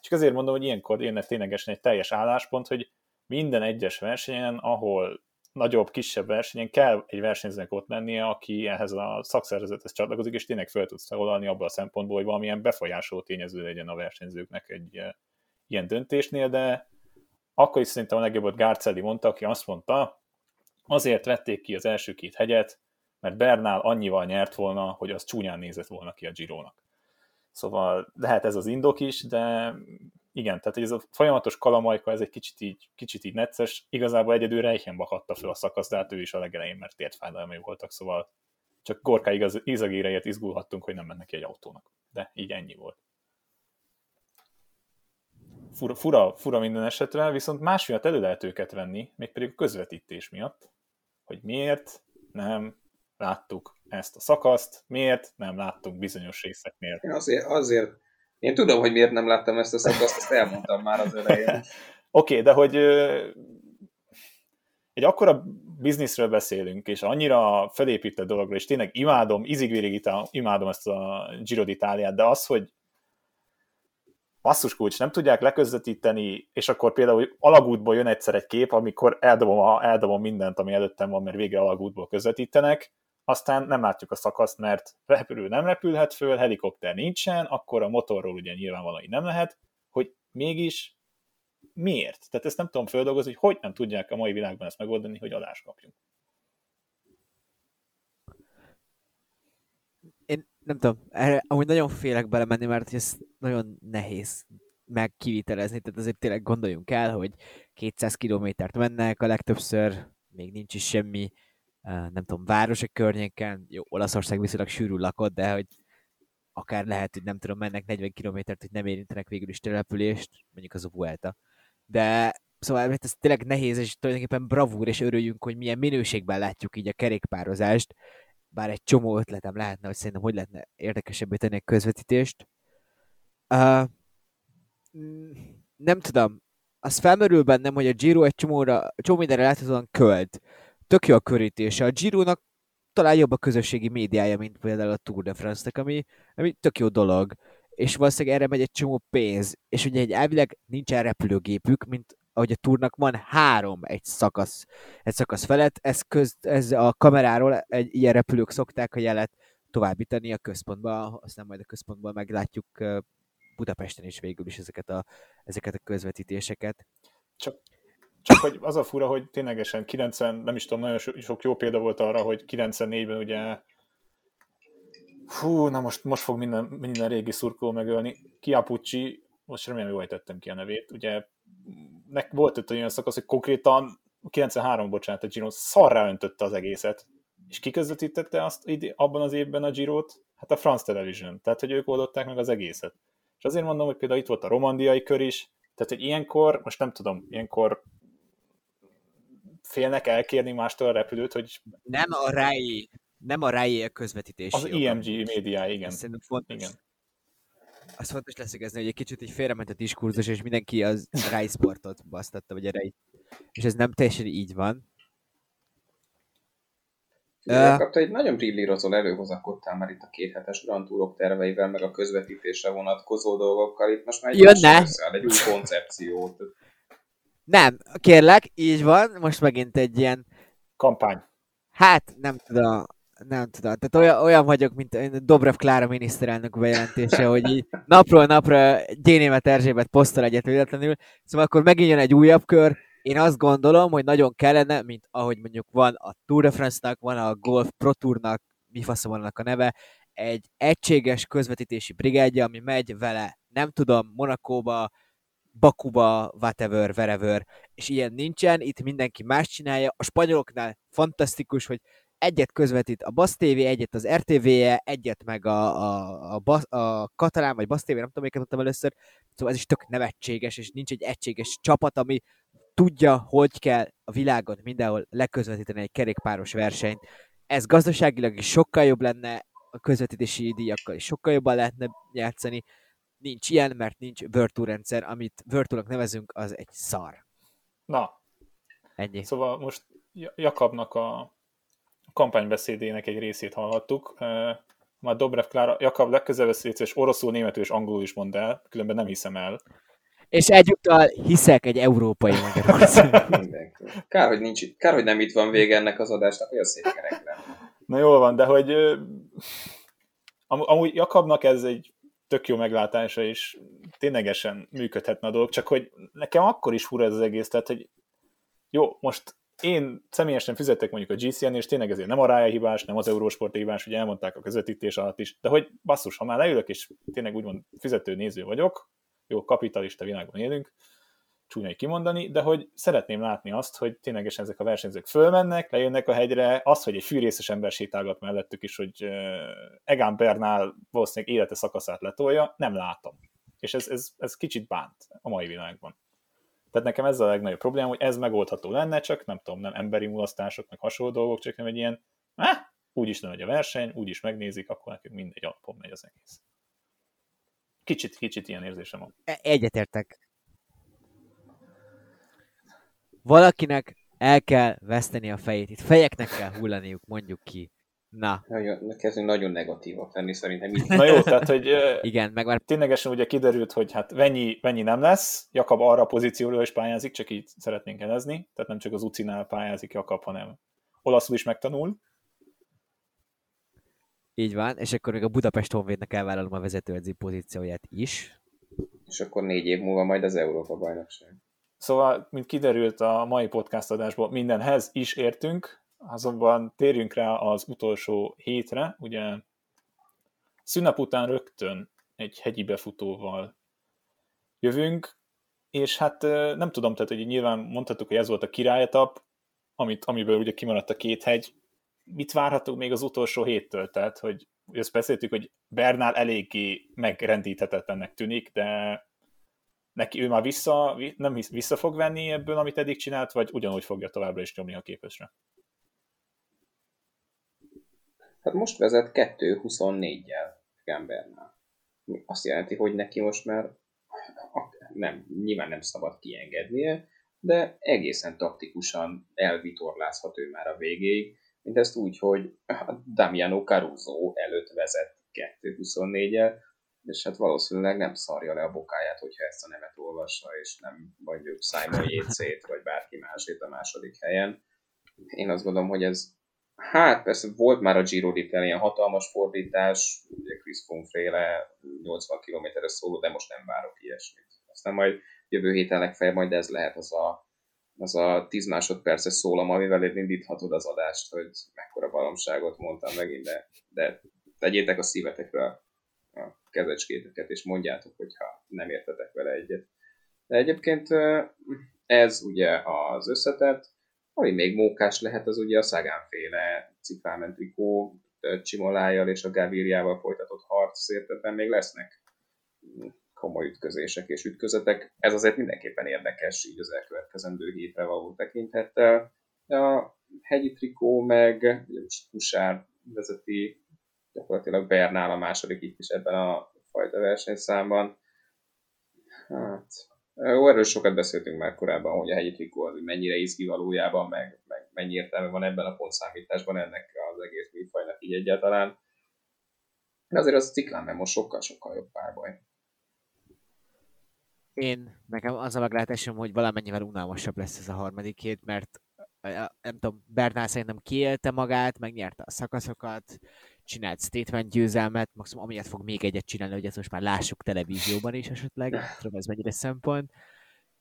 Csak azért mondom, hogy ilyenkor jönne ténylegesen egy teljes álláspont, hogy minden egyes versenyen, ahol nagyobb, kisebb versenyen kell egy versenyzőnek ott lennie, aki ehhez a szakszervezethez csatlakozik, és tényleg fel tudsz feloldani abban a szempontból, hogy valamilyen befolyásoló tényező legyen a versenyzőknek egy ilyen döntésnél, de akkor is szerintem a legjobbat Gárcelli mondta, aki azt mondta, azért vették ki az első két hegyet, mert Bernál annyival nyert volna, hogy az csúnyán nézett volna ki a Girónak. Szóval lehet ez az indok is, de igen, tehát ez a folyamatos kalamajka, ez egy kicsit így, kicsit így necces. Igazából egyedül Reichenbach adta fel a szakaszt, de hát ő is a legelején, mert tértfájdalmai voltak, szóval csak Gorka igaz, izagéreért izgulhattunk, hogy nem mennek ki egy autónak. De így ennyi volt. Fura, fura, fura minden esetre, viszont más miatt elő lehet őket venni, mégpedig a közvetítés miatt, hogy miért nem láttuk ezt a szakaszt, miért nem láttunk bizonyos részeknél. Én azért, azért, én tudom, hogy miért nem láttam ezt a szakaszt, ezt elmondtam már az elején. Oké, okay, de hogy egy akkora bizniszről beszélünk, és annyira felépített dologról, és tényleg imádom, izigvérig imádom ezt a Giro d'Italiát, de az, hogy basszus kulcs, nem tudják leközvetíteni, és akkor például alagútból jön egyszer egy kép, amikor eldobom, a, eldobom mindent, ami előttem van, mert végre alagútból közvetítenek, aztán nem látjuk a szakaszt, mert repülő nem repülhet föl, helikopter nincsen, akkor a motorról ugye nyilvánvalóan nem lehet, hogy mégis miért? Tehát ezt nem tudom földolgozni, hogy hogy nem tudják a mai világban ezt megoldani, hogy adást kapjunk. Én nem tudom, erre amúgy nagyon félek belemenni, mert ez nagyon nehéz megkivitelezni, tehát azért tényleg gondoljunk el, hogy 200 kilométert mennek, a legtöbbször még nincs is semmi nem tudom, városok környéken, jó, Olaszország viszonylag sűrű lakott, de hogy akár lehet, hogy nem tudom, mennek 40 kilométert, hogy nem érintenek végül is települést, mondjuk az a Vuelta. De szóval mert ez tényleg nehéz, és tulajdonképpen bravúr, és örüljünk, hogy milyen minőségben látjuk így a kerékpározást, bár egy csomó ötletem lehetne, hogy szerintem hogy lehetne érdekesebbé tenni a közvetítést. Uh, nem tudom, az felmerül bennem, hogy a Giro egy csomóra, csomó mindenre láthatóan költ tök jó a körítése. A giro talán jobb a közösségi médiája, mint például a Tour de France-nek, ami, ami tök jó dolog. És valószínűleg erre megy egy csomó pénz. És ugye egy elvileg nincsen repülőgépük, mint ahogy a túrnak van három egy szakasz, egy szakasz felett, ez, köz, ez a kameráról egy ilyen repülők szokták a jelet továbbítani a központba, aztán majd a központban meglátjuk Budapesten is végül is ezeket a, ezeket a közvetítéseket. Csak csak hogy az a fura, hogy ténylegesen 90, nem is tudom, nagyon sok jó példa volt arra, hogy 94-ben ugye Fú, na most, most fog minden, minden régi szurkoló megölni. Kiapucci, most remélem jól ejtettem ki a nevét, ugye nek volt ott olyan szakasz, hogy konkrétan 93, bocsánat, a Giro szarrá öntötte az egészet. És ki közvetítette azt ide, abban az évben a Girot? Hát a France Television. Tehát, hogy ők oldották meg az egészet. És azért mondom, hogy például itt volt a romandiai kör is, tehát, hogy ilyenkor, most nem tudom, ilyenkor félnek elkérni mástól a repülőt, hogy... Nem a RAI, nem a RAI közvetítés. Az IMG média, igen. Szerintem fontos. Igen. Az fontos leszögezni, hogy egy kicsit így félrement a diskurzus, és mindenki az RAI sportot basztatta, vagy a RAI. És ez nem teljesen így van. Kapta egy nagyon brillírozol előhozakodtál már itt a kéthetes Grand Tourok terveivel, meg a közvetítésre vonatkozó dolgokkal. Itt most már egy, Jönne. egy új koncepciót. Nem, kérlek, így van, most megint egy ilyen... Kampány. Hát, nem tudom, nem tudom. Tehát olyan, olyan vagyok, mint Dobrev Klára miniszterelnök bejelentése, hogy így napról napra Gyénémet Erzsébet posztol egyet véletlenül, szóval akkor megint jön egy újabb kör. Én azt gondolom, hogy nagyon kellene, mint ahogy mondjuk van a Tour de France-nak, van a Golf Pro Tournak, mi faszom vannak a neve, egy egységes közvetítési brigádja, ami megy vele, nem tudom, Monakóba, Bakuba, whatever, wherever, és ilyen nincsen, itt mindenki más csinálja. A spanyoloknál fantasztikus, hogy egyet közvetít a Basz TV, egyet az RTV-je, egyet meg a, a, a, Bas, a Katalán, vagy Basz TV, nem tudom, melyiket mondtam először, szóval ez is tök nevetséges, és nincs egy egységes csapat, ami tudja, hogy kell a világon mindenhol leközvetíteni egy kerékpáros versenyt. Ez gazdaságilag is sokkal jobb lenne, a közvetítési díjakkal is sokkal jobban lehetne játszani. Nincs ilyen, mert nincs Virtu rendszer, amit Virtunak nevezünk, az egy szar. Na, Ennyi. szóval most Jakabnak a kampánybeszédének egy részét hallhattuk. Már Dobrev Klára, Jakab legközelebb és oroszul, németül és angolul is mond el, különben nem hiszem el. És egyúttal hiszek egy európai Magyarország. Mindenki. Kár, hogy, nincs itt, kár, hogy nem itt van vége ennek az adásnak, olyan szép kerek. Na jól van, de hogy amúgy Jakabnak ez egy tök jó meglátása, és ténylegesen működhetne a dolog, csak hogy nekem akkor is fura ez az egész, tehát hogy jó, most én személyesen fizetek mondjuk a GCN, és tényleg ezért nem a rája hibás, nem az Eurósport hibás, ugye elmondták a közvetítés alatt is, de hogy basszus, ha már leülök, és tényleg úgymond fizető néző vagyok, jó, kapitalista világban élünk, csúnyai kimondani, de hogy szeretném látni azt, hogy ténylegesen ezek a versenyzők fölmennek, lejönnek a hegyre, az, hogy egy fűrészes ember sétálgat mellettük is, hogy Egan Bernál valószínűleg élete szakaszát letolja, nem látom. És ez, ez, ez kicsit bánt a mai világban. Tehát nekem ez a legnagyobb probléma, hogy ez megoldható lenne, csak nem tudom, nem emberi mulasztások, meg hasonló dolgok, csak nem egy ilyen, eh, úgyis nem megy a verseny, úgyis megnézik, akkor nekünk mindegy alapon megy az egész. Kicsit, kicsit ilyen érzésem van. E- Egyetértek. Valakinek el kell veszteni a fejét. Itt fejeknek kell hullaniuk, mondjuk ki. Na, Nagyon, kezdünk nagyon negatívak lenni szerintem. Itt Na jó, tehát, hogy igen, meg már ténylegesen ugye kiderült, hogy hát Venyi, Venyi nem lesz, Jakab arra a pozícióra is pályázik, csak így szeretnénk elezni, tehát nem csak az UCI-nál pályázik Jakab, hanem olaszul is megtanul. így van, és akkor még a Budapest Honvédnek elvállalom a vezetőedző pozícióját is. és akkor négy év múlva majd az Európa bajnokság. Szóval, mint kiderült a mai podcast adásból, mindenhez is értünk, azonban térjünk rá az utolsó hétre, ugye szünnap után rögtön egy hegyi befutóval jövünk, és hát nem tudom, tehát hogy nyilván mondhattuk, hogy ez volt a királyetap, amit, amiből ugye kimaradt a két hegy. Mit várhatunk még az utolsó héttől? Tehát, hogy azt beszéltük, hogy Bernál eléggé megrendíthetetlennek tűnik, de neki ő már vissza, vi- nem vissza fog venni ebből, amit eddig csinált, vagy ugyanúgy fogja továbbra is nyomni a képesre? Hát most vezet 2-24-jel Gambernál. Azt jelenti, hogy neki most már nem, nyilván nem szabad kiengednie, de egészen taktikusan elvitorlázhat ő már a végéig, mint ezt úgy, hogy Damiano Caruso előtt vezet 2-24-el, és hát valószínűleg nem szarja le a bokáját, hogyha ezt a nevet olvassa, és nem mondjuk Simon Yates-ét, vagy bárki másét a második helyen. Én azt gondolom, hogy ez Hát persze volt már a Giro d'Italia ilyen hatalmas fordítás, ugye Chris Froome féle 80 km-es szóló, de most nem várok ilyesmit. Aztán majd jövő héten legfeljebb majd ez lehet az a, az a 10 másodperces szólam, amivel indíthatod az adást, hogy mekkora baromságot mondtam megint, de, de tegyétek a szívetekre kezecskéteket, és mondjátok, hogyha nem értetek vele egyet. De egyébként ez ugye az összetett, ami még mókás lehet, az ugye a Szagánféle ciklámen trikó Csimolájjal és a Gaviriával folytatott harc, ebben még lesznek komoly ütközések és ütközetek. Ez azért mindenképpen érdekes így az elkövetkezendő hétre való tekintettel. A hegyi trikó meg, ugye most Husár vezeti gyakorlatilag Bernál a második itt is ebben a fajta versenyszámban. Hát, jó, erről sokat beszéltünk már korábban, hogy a hegyi trikó az mennyire izgi valójában, meg, meg mennyi értelme van ebben a pontszámításban ennek az egész műfajnak így egyáltalán. De azért az ciklán most sokkal-sokkal jobb párbaj. Én, nekem az a meglátásom, hogy valamennyivel unalmasabb lesz ez a harmadik hét, mert nem tudom, Bernál szerintem kiélte magát, megnyerte a szakaszokat, csinált statement győzelmet, maximum amiatt fog még egyet csinálni, hogy ezt most már lássuk televízióban is esetleg, nem tudom ez mennyire szempont,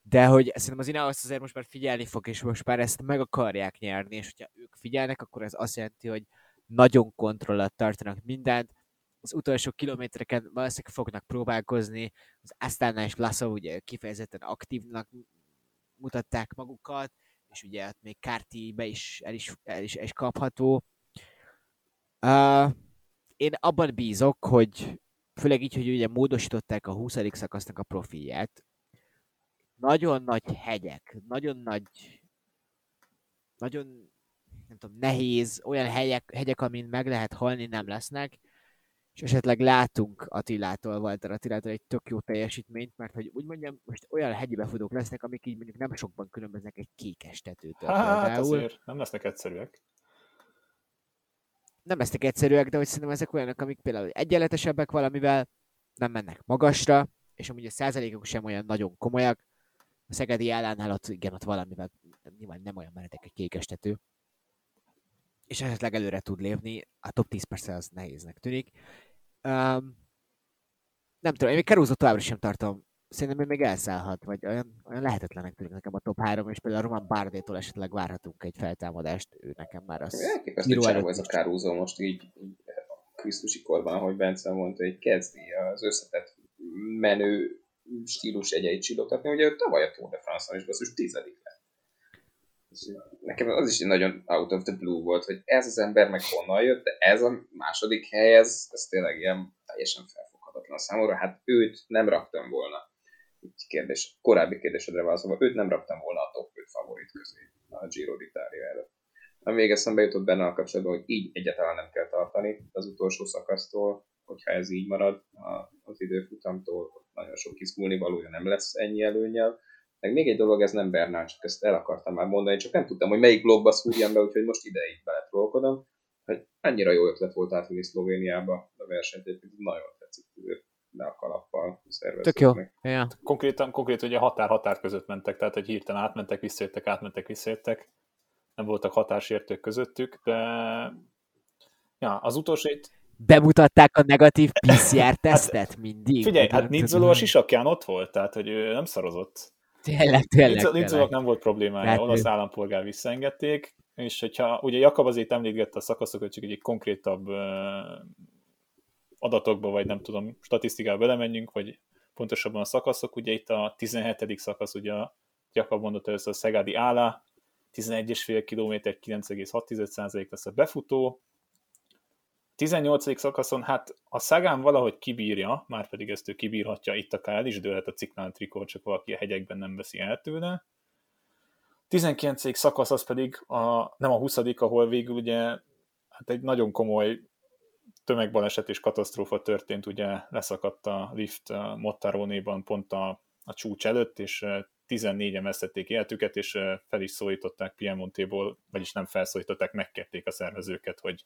de hogy szerintem az Ineos azért most már figyelni fog, és most már ezt meg akarják nyerni, és hogyha ők figyelnek, akkor ez azt jelenti, hogy nagyon kontroll alatt tartanak mindent, az utolsó kilométereken valószínűleg fognak próbálkozni, az Astana és Lasso ugye kifejezetten aktívnak mutatták magukat, és ugye hát még Kárti be is el is, el is, el is kapható, Uh, én abban bízok, hogy főleg így, hogy ugye módosították a 20. szakasznak a profilját, nagyon nagy hegyek, nagyon nagy, nagyon nem tudom, nehéz, olyan hegyek, hegyek, amin meg lehet halni, nem lesznek, és esetleg látunk Attilától, Walter Attilától egy tök jó teljesítményt, mert hogy úgy mondjam, most olyan hegyi befutók lesznek, amik így mondjuk nem sokban különböznek egy kékes tetőtől. Hát például. azért nem lesznek egyszerűek. Nem lesznek egyszerűek, de hogy szerintem ezek olyanok, amik például egyenletesebbek valamivel, nem mennek magasra, és amúgy a százalékok sem olyan nagyon komolyak. A Szegedi állánál ott, igen, ott valamivel nyilván nem olyan menetek egy kékes tető és esetleg előre tud lépni, a top 10 persze az nehéznek tűnik. Um, nem tudom, én még Caruso továbbra sem tartom. Szerintem még elszállhat, vagy olyan, olyan lehetetlenek tűnik nekem a top 3, és például a Roman Bardétól esetleg várhatunk egy feltámadást, ő nekem már az... Elképesztő csávó ez a Caruso most így, így Krisztusi korban, ahogy Bence mondta, hogy kezdi az összetett menő stílus egyeit csillogatni. Ugye tavaly a Tour de France-on is basszus tizedik lett. Nekem az is nagyon out of the blue volt, hogy ez az ember meg honnan jött, de ez a második hely, ez, ez tényleg ilyen teljesen felfoghatatlan számomra. Hát őt nem raktam volna. Így kérdés, korábbi kérdésedre válaszolva, őt nem raktam volna a top 5 favorit közé a Giro d'Italia előtt. Ami még eszembe jutott benne a kapcsolatban, hogy így egyáltalán nem kell tartani az utolsó szakasztól, hogyha ez így marad az időfutamtól, nagyon sok izgulni valója nem lesz ennyi előnyel. Meg még egy dolog, ez nem Bernál, csak ezt el akartam már mondani, csak nem tudtam, hogy melyik blogba szúrjam be, úgyhogy most ide így beletrolkodom, hogy annyira jó ötlet volt átvinni Szlovéniába a versenyt, hogy nagyon tetszik le a kalappal. Tök jó. Ja. Konkrétan, konkrétan ugye határ-határ között mentek, tehát hogy hirtelen átmentek, visszajöttek, átmentek, visszajöttek. Nem voltak határsértők közöttük, de ja, az utolsó itt... Bemutatták a negatív PCR-tesztet hát, mindig. Figyelj, hát Nizzolo a sisakján ott volt, tehát hogy ő nem szarozott. Tényleg, tényleg. Lidzolok nem volt problémája, hát, olasz állampolgár visszaengedték, és hogyha ugye Jakab azért említgette a szakaszokat, csak egy konkrétabb adatokba, vagy nem tudom, statisztikába belemenjünk, vagy pontosabban a szakaszok, ugye itt a 17. szakasz, ugye Jakab mondott először a Szegádi Ála, 11,5 km, 9,6% lesz a befutó, 18. szakaszon, hát a Szagán valahogy kibírja, már pedig ezt ő kibírhatja, itt akár el is dőlhet a ciklán trikó, csak valaki a hegyekben nem veszi el tőle. 19. szakasz az pedig a, nem a 20. ahol végül ugye hát egy nagyon komoly tömegbaleset és katasztrófa történt, ugye leszakadt a lift Mottarónéban pont a, a csúcs előtt, és 14-en vesztették életüket, és fel is szólították Piemontéból, vagyis nem felszólították, megkérték a szervezőket, hogy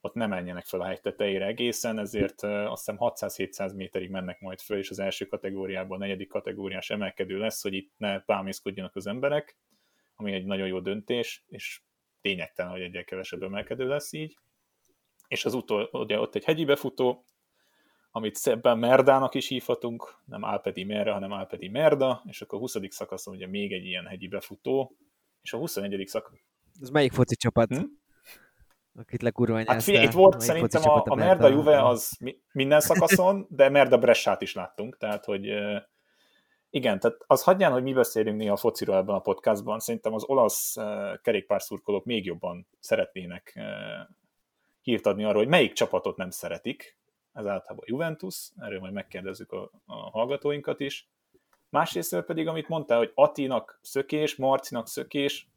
ott nem menjenek fel a hegy tetejére egészen, ezért azt hiszem 600-700 méterig mennek majd föl, és az első kategóriában a negyedik kategóriás emelkedő lesz, hogy itt ne bámészkodjanak az emberek, ami egy nagyon jó döntés, és lényegtelen, hogy egyre kevesebb emelkedő lesz így. És az utol, ugye ott egy hegyi befutó, amit szebben Merdának is hívhatunk, nem Alpedi Merre, hanem Alpedi Merda, és akkor a 20. szakaszon ugye még egy ilyen hegyi befutó, és a 21. szakasz... Ez melyik foci csapat? Hm? akit lekurványáztál. Hát figyelj, itt volt szerintem a, a Merda Juve az minden szakaszon, de Merda Bressát is láttunk, tehát hogy igen, tehát az hagyján, hogy mi beszélünk néha a fociról ebben a podcastban, szerintem az olasz kerékpárszurkolók még jobban szeretnének hírt adni arról, hogy melyik csapatot nem szeretik, ez általában a Juventus, erről majd megkérdezzük a, a hallgatóinkat is. Másrészt pedig, amit mondtál, hogy Atinak szökés, Marcinak szökés,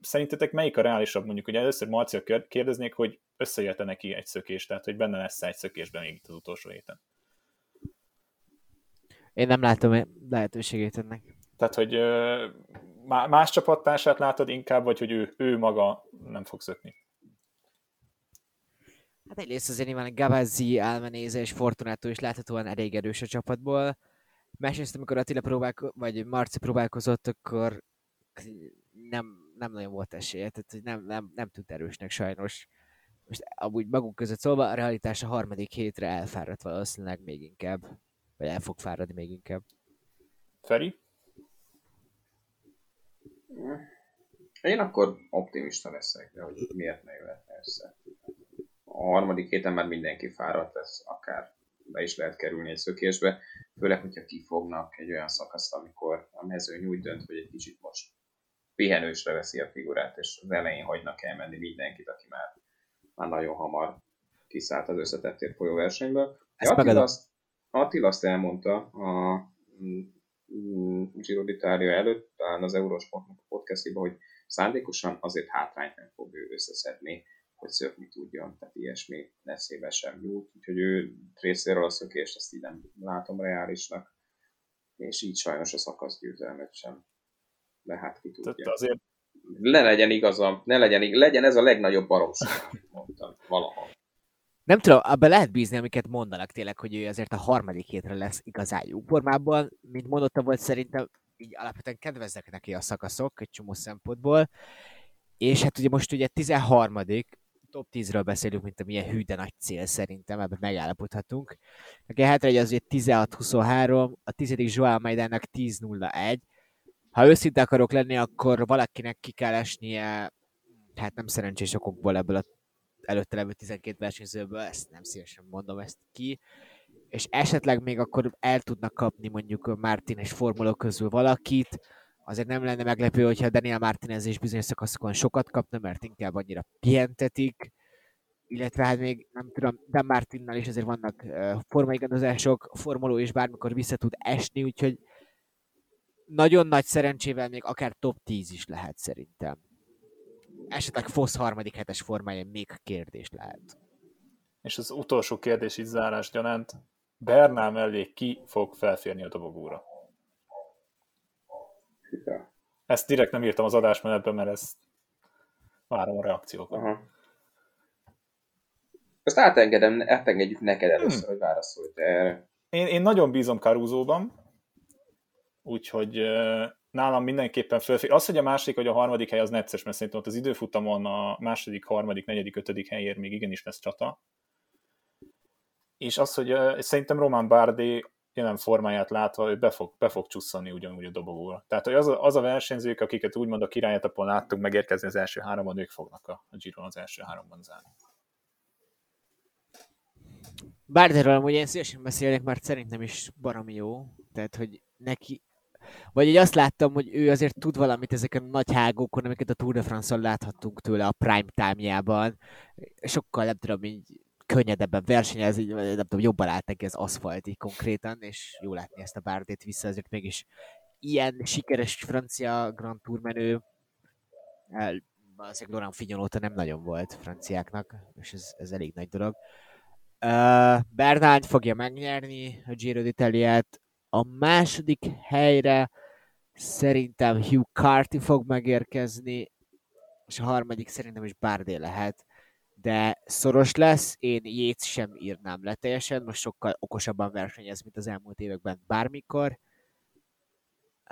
szerintetek melyik a reálisabb? Mondjuk, hogy először Marcia kérdeznék, hogy összejötte neki egy szökés, tehát hogy benne lesz egy szökésben még itt az utolsó héten. Én nem látom lehetőségét ennek. Tehát, hogy más csapattársát látod inkább, vagy hogy ő, ő maga nem fog szökni? Hát egyrészt azért nyilván Gavazzi, Almenéze és Fortunato is láthatóan elég erős a csapatból. Másrészt, amikor Attila próbálko- vagy Marci próbálkozott, akkor nem, nem nagyon volt esélye, tehát hogy nem, nem, nem tűnt erősnek sajnos. Most amúgy magunk között szólva a realitás a harmadik hétre elfáradt valószínűleg még inkább, vagy el fog fáradni még inkább. Feri? Én akkor optimista leszek, de hogy miért ne jöhetne össze. A harmadik héten már mindenki fáradt lesz, akár be is lehet kerülni egy szökésbe, főleg, hogyha kifognak egy olyan szakaszt, amikor a mezőny úgy dönt, hogy egy kicsit most pihenősre veszi a figurát, és az elején hagynak elmenni mindenkit, aki már már nagyon hamar kiszállt az összetettért folyó versenyből. Ja, Attila, azt, Attila azt elmondta a mm, Giro d'Italia előtt, talán az Eurosportnak a podcastjében, hogy szándékosan azért hátrányt nem fog ő összeszedni, hogy szökni tudjon, tehát ilyesmi eszébe sem jut, úgyhogy ő részéről a szökést azt így nem látom reálisnak, és így sajnos a szakasz győzelmet sem. De hát ki tudja. Tehát azért ne legyen igazam, ne legyen, legyen ez a legnagyobb baromság, amit mondtam valaha. Nem tudom, abban lehet bízni, amiket mondanak tényleg, hogy ő azért a harmadik hétre lesz igazán jó formában. Mint mondotta volt, szerintem így alapvetően kedveznek neki a szakaszok egy csomó szempontból. És hát ugye most ugye 13 top 10-ről beszélünk, mint a milyen hű, de nagy cél szerintem, ebben megállapodhatunk. Neki hátra azért 16-23, a 10. Joao Maidának 10-0-1. Ha őszinte akarok lenni, akkor valakinek ki kell esnie, hát nem szerencsés okokból ebből a előtte levő 12 versenyzőből, ezt nem szívesen mondom ezt ki, és esetleg még akkor el tudnak kapni mondjuk Martin és Formula közül valakit, azért nem lenne meglepő, hogyha Daniel Martinez és bizonyos szakaszokon sokat kapna, mert inkább annyira pihentetik, illetve hát még nem tudom, de Martinnal is azért vannak uh, formaigazolások, formuló is bármikor vissza tud esni, úgyhogy nagyon nagy szerencsével még akár top 10 is lehet szerintem esetleg Fosz harmadik hetes formája még kérdés lehet. És az utolsó kérdés így zárás gyanánt, Bernál mellé ki fog felférni a dobogóra? Ezt direkt nem írtam az adásmenetben, mert ezt várom a reakciókat. Aha. Ezt átengedem, átengedjük neked először, hmm. hogy válaszolj erre. Én, én nagyon bízom Caruso-ban, úgyhogy nálam mindenképpen fölfér. Az, hogy a második vagy a harmadik hely az necces, mert szerintem ott az időfutamon a második, harmadik, negyedik, ötödik helyért még igenis lesz csata. És az, hogy uh, szerintem Roman Bardé jelen formáját látva, ő be fog, be fog csusszani ugyanúgy a dobogóra. Tehát, hogy az a, az a versenyzők, akiket úgymond a királyetapon láttuk megérkezni az első háromban, ők fognak a, a Giron az első háromban zárni. Bárdéről amúgy én szívesen beszélek, mert szerintem is baromi jó. Tehát, hogy neki vagy így azt láttam, hogy ő azért tud valamit ezeken a nagy hágókon, amiket a Tour de France-on láthattunk tőle a prime time-jában. Sokkal, nem tudom, így könnyedebben versenyez, így, nem tudom, jobban állt neki az aszfalt konkrétan, és jó látni ezt a Bárdét vissza, azért mégis ilyen sikeres francia Grand Tour menő, valószínűleg Laurent Fignon óta nem nagyon volt franciáknak, és ez, ez elég nagy dolog. Uh, Bernard fogja megnyerni a Giro d'Italiát, a második helyre szerintem Hugh Carty fog megérkezni, és a harmadik szerintem is Bardé lehet, de szoros lesz, én Jéz sem írnám le teljesen, most sokkal okosabban versenyez, mint az elmúlt években bármikor.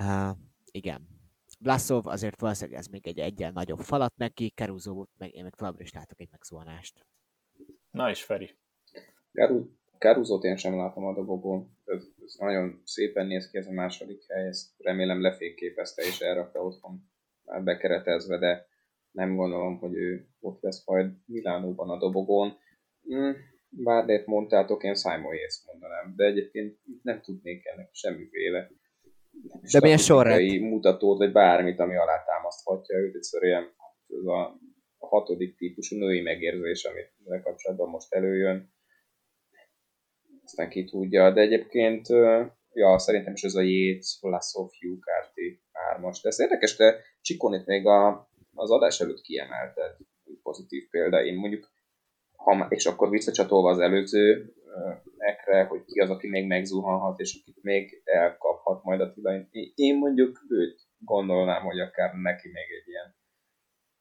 Uh, igen. Blasov azért valószínűleg ez még egy egyen nagyobb falat neki, Caruso meg én meg továbbra is látok egy megszólást. Na és Feri. Caruzot én sem látom a dobogón. Ez, ez nagyon szépen néz ki ez a második hely, ezt remélem lefényképezte és elrakta otthon már bekeretezve, de nem gondolom, hogy ő ott lesz majd Milánóban a dobogón. Mm, Bárdét mondtátok, én Simon Yates mondanám, de egyébként nem tudnék ennek semmiféle de milyen sorrend? mutatót, vagy bármit, ami alátámaszthatja őt, egyszerűen ez a hatodik típusú női megérzés, amit kapcsolatban most előjön, aztán ki tudja, de egyébként ja, szerintem is ez a Yates, Vlasov, Hugh Carty hármas. De ez érdekes, te Csikonit még a, az adás előtt kiemelted, pozitív példa. Én mondjuk, ha, és akkor visszacsatolva az előző ekre, hogy ki az, aki még megzuhanhat, és akit még elkaphat majd a Tila. Én mondjuk őt gondolnám, hogy akár neki még egy ilyen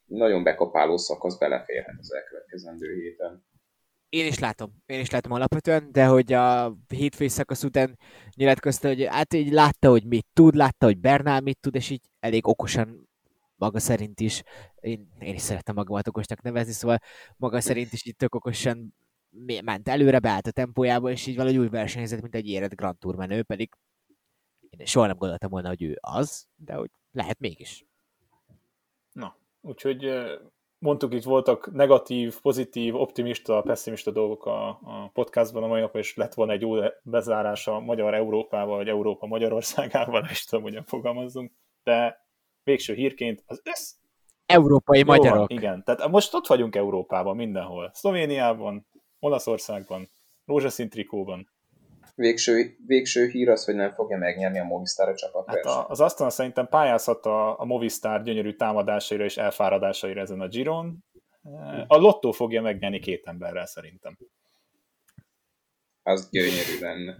nagyon bekapáló szakasz beleférhet az elkövetkezendő héten. Én is látom, én is látom alapvetően, de hogy a hétfői szakasz után nyilatkozta, hogy hát így látta, hogy mit tud, látta, hogy Bernál mit tud, és így elég okosan maga szerint is, én, én is szeretem magamat okosnak nevezni, szóval maga szerint is itt tök okosan ment előre, beállt a tempójába, és így valahogy úgy versenyzett, mint egy érett Grand Tour menő, pedig én soha nem gondoltam volna, hogy ő az, de hogy lehet mégis. Na, úgyhogy mondtuk, itt voltak negatív, pozitív, optimista, pessimista dolgok a, a podcastban a mai napon, és lett volna egy jó bezárása Magyar Európával, vagy Európa Magyarországával, és tudom, hogyan fogalmazzunk, de végső hírként az össz, Európai Jó magyarok. igen, tehát most ott vagyunk Európában, mindenhol. Szlovéniában, Olaszországban, rózsaszín trikóban. Végső, végső hír az, hogy nem fogja megnyerni a Movistar a csapat Hát a, az Astana szerintem pályázhat a, a Movistar gyönyörű támadásaira és elfáradásaira ezen a Giron. A Lotto fogja megnyerni két emberrel szerintem. Az gyönyörű lenne.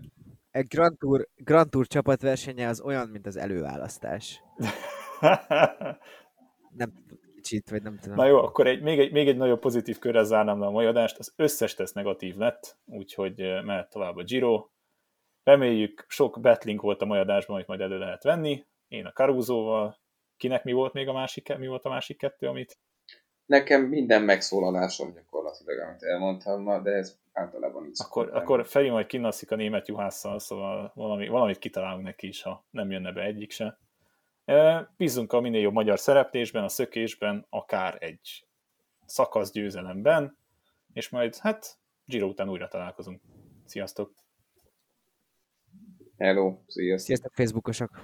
Egy Grand Tour, Grand Tour csapatversenye az olyan, mint az előválasztás. Nem kicsit, vagy nem tudom. Na jó, akkor egy, még, egy, még egy nagyobb pozitív körrel zárnám le a mai adást. Az összes teszt negatív lett, úgyhogy eh, mehet tovább a Giro. Reméljük, sok betlink volt a mai adásban, amit majd elő lehet venni. Én a Caruso-val. Kinek mi volt még a másik, mi volt a másik kettő, amit? Nekem minden megszólalásom gyakorlatilag, amit elmondtam ma, de ez általában így Akkor, szokott akkor Feri majd kinaszik a német juhásszal, szóval valami, valamit kitalálunk neki is, ha nem jönne be egyik se. Bízunk a minél jobb magyar szereplésben, a szökésben, akár egy szakasz győzelemben, és majd hát Giro után újra találkozunk. Sziasztok! Hello, sziasztok! Sziasztok, Facebookosok!